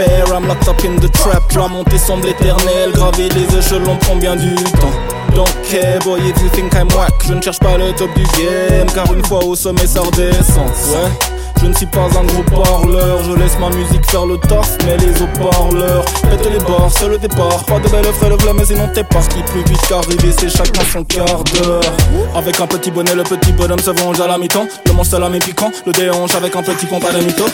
I'm locked up in the trap. La montée semble éternelle, graver les échelons prend bien du temps. Donc, hey boy, if you think I'm whack, je ne cherche pas le top du game, car une fois au sommet ça redescend. Ouais. Je ne suis pas un gros parleur, je laisse ma musique faire le taf, mais les haut-parleurs pètent les barres, c'est le départ. Pas de belle frais de mais sinon t'es parti plus vite qu'arriver, c'est chacun son quart d'heure. Avec un petit bonnet, le petit bonhomme se venge à la mi-temps. Le monstre à la piquant, le déhanche avec un petit compas de mytho.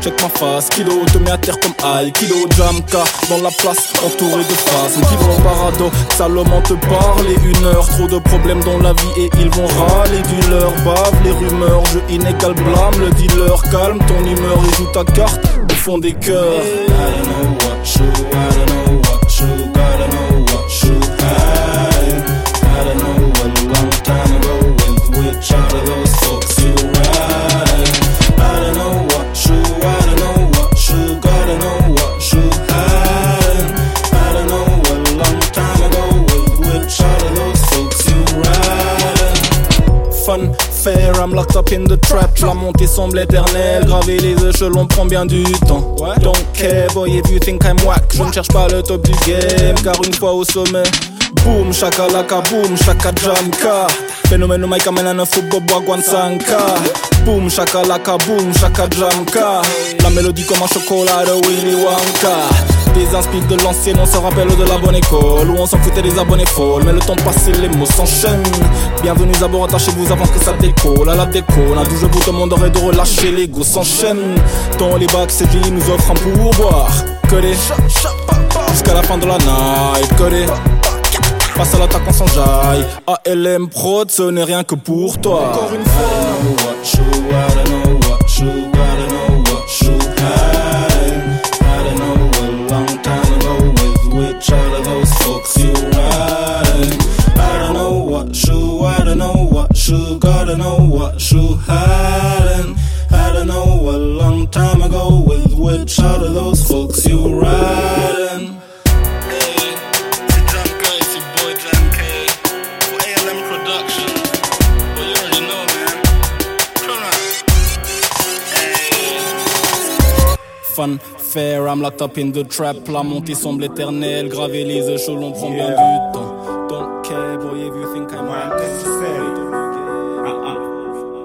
Check ma face, kilo, te mets à terre comme Kilo Jamka, dans la place, entouré de faces. Kilo parado, Salomon te parle une heure. Trop de problèmes dans la vie et ils vont râler du leur. Bave les rumeurs, je inégal blâme le dealer. Calme ton humeur et joue ta carte au fond des cœurs. I'm locked up in the trap. La montée semble éternelle, graver les échelons prend bien du temps. Don't care, boy, if you think I'm whack. Je ne cherche pas le top du game, car une fois au sommet. Boom, shakalaka, boom, shaka jamka. Phénomène Mike amène un football bois sanka. Boom, shakalaka, boom, shaka jamka. La mélodie comme un chocolat de Willy Wonka. Des inspires de l'ancienne, on se rappelle de la bonne école Où on s'en foutait des abonnés folles Mais le temps passé, les mots s'enchaînent Bienvenue à bord, attachez-vous avant que ça décolle À la déco, à 12 bout de monde aurait de relâcher L'ego s'enchaîne Dans les bacs, c'est nous offre un pourboire Que des Jusqu'à la fin de la night Que des Passe à l'attaque, on s'enjaille ALM Prod, ce n'est rien que pour toi. Encore une fois. Gotta know Fun fair, I'm locked up in the trap. La montée semble éternelle. Graver les échelons prend bien du